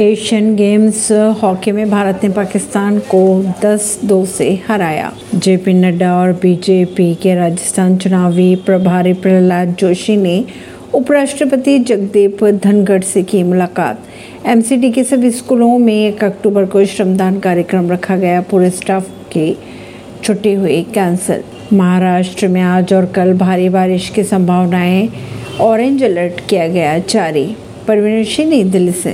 Asian games, hockey में भारत ने पाकिस्तान को 10 दो से हराया। जेपी नड्डा और बीजेपी के राजस्थान चुनावी प्रभारी प्रहलाद जोशी ने उपराष्ट्रपति जगदीप धनखड़ से की मुलाकात। एमसीडी के सभी स्कूलों में एक अक्टूबर को श्रमदान कार्यक्रम रखा गया। पूरे स्टाफ की छुट्टी हुई कैंसिल। महाराष्ट्र में आज और कल भारी बारिश की संभावनाएँ, ऑरेंज अलर्ट किया गया जारी। परवीन सिंह, नई दिल्ली से।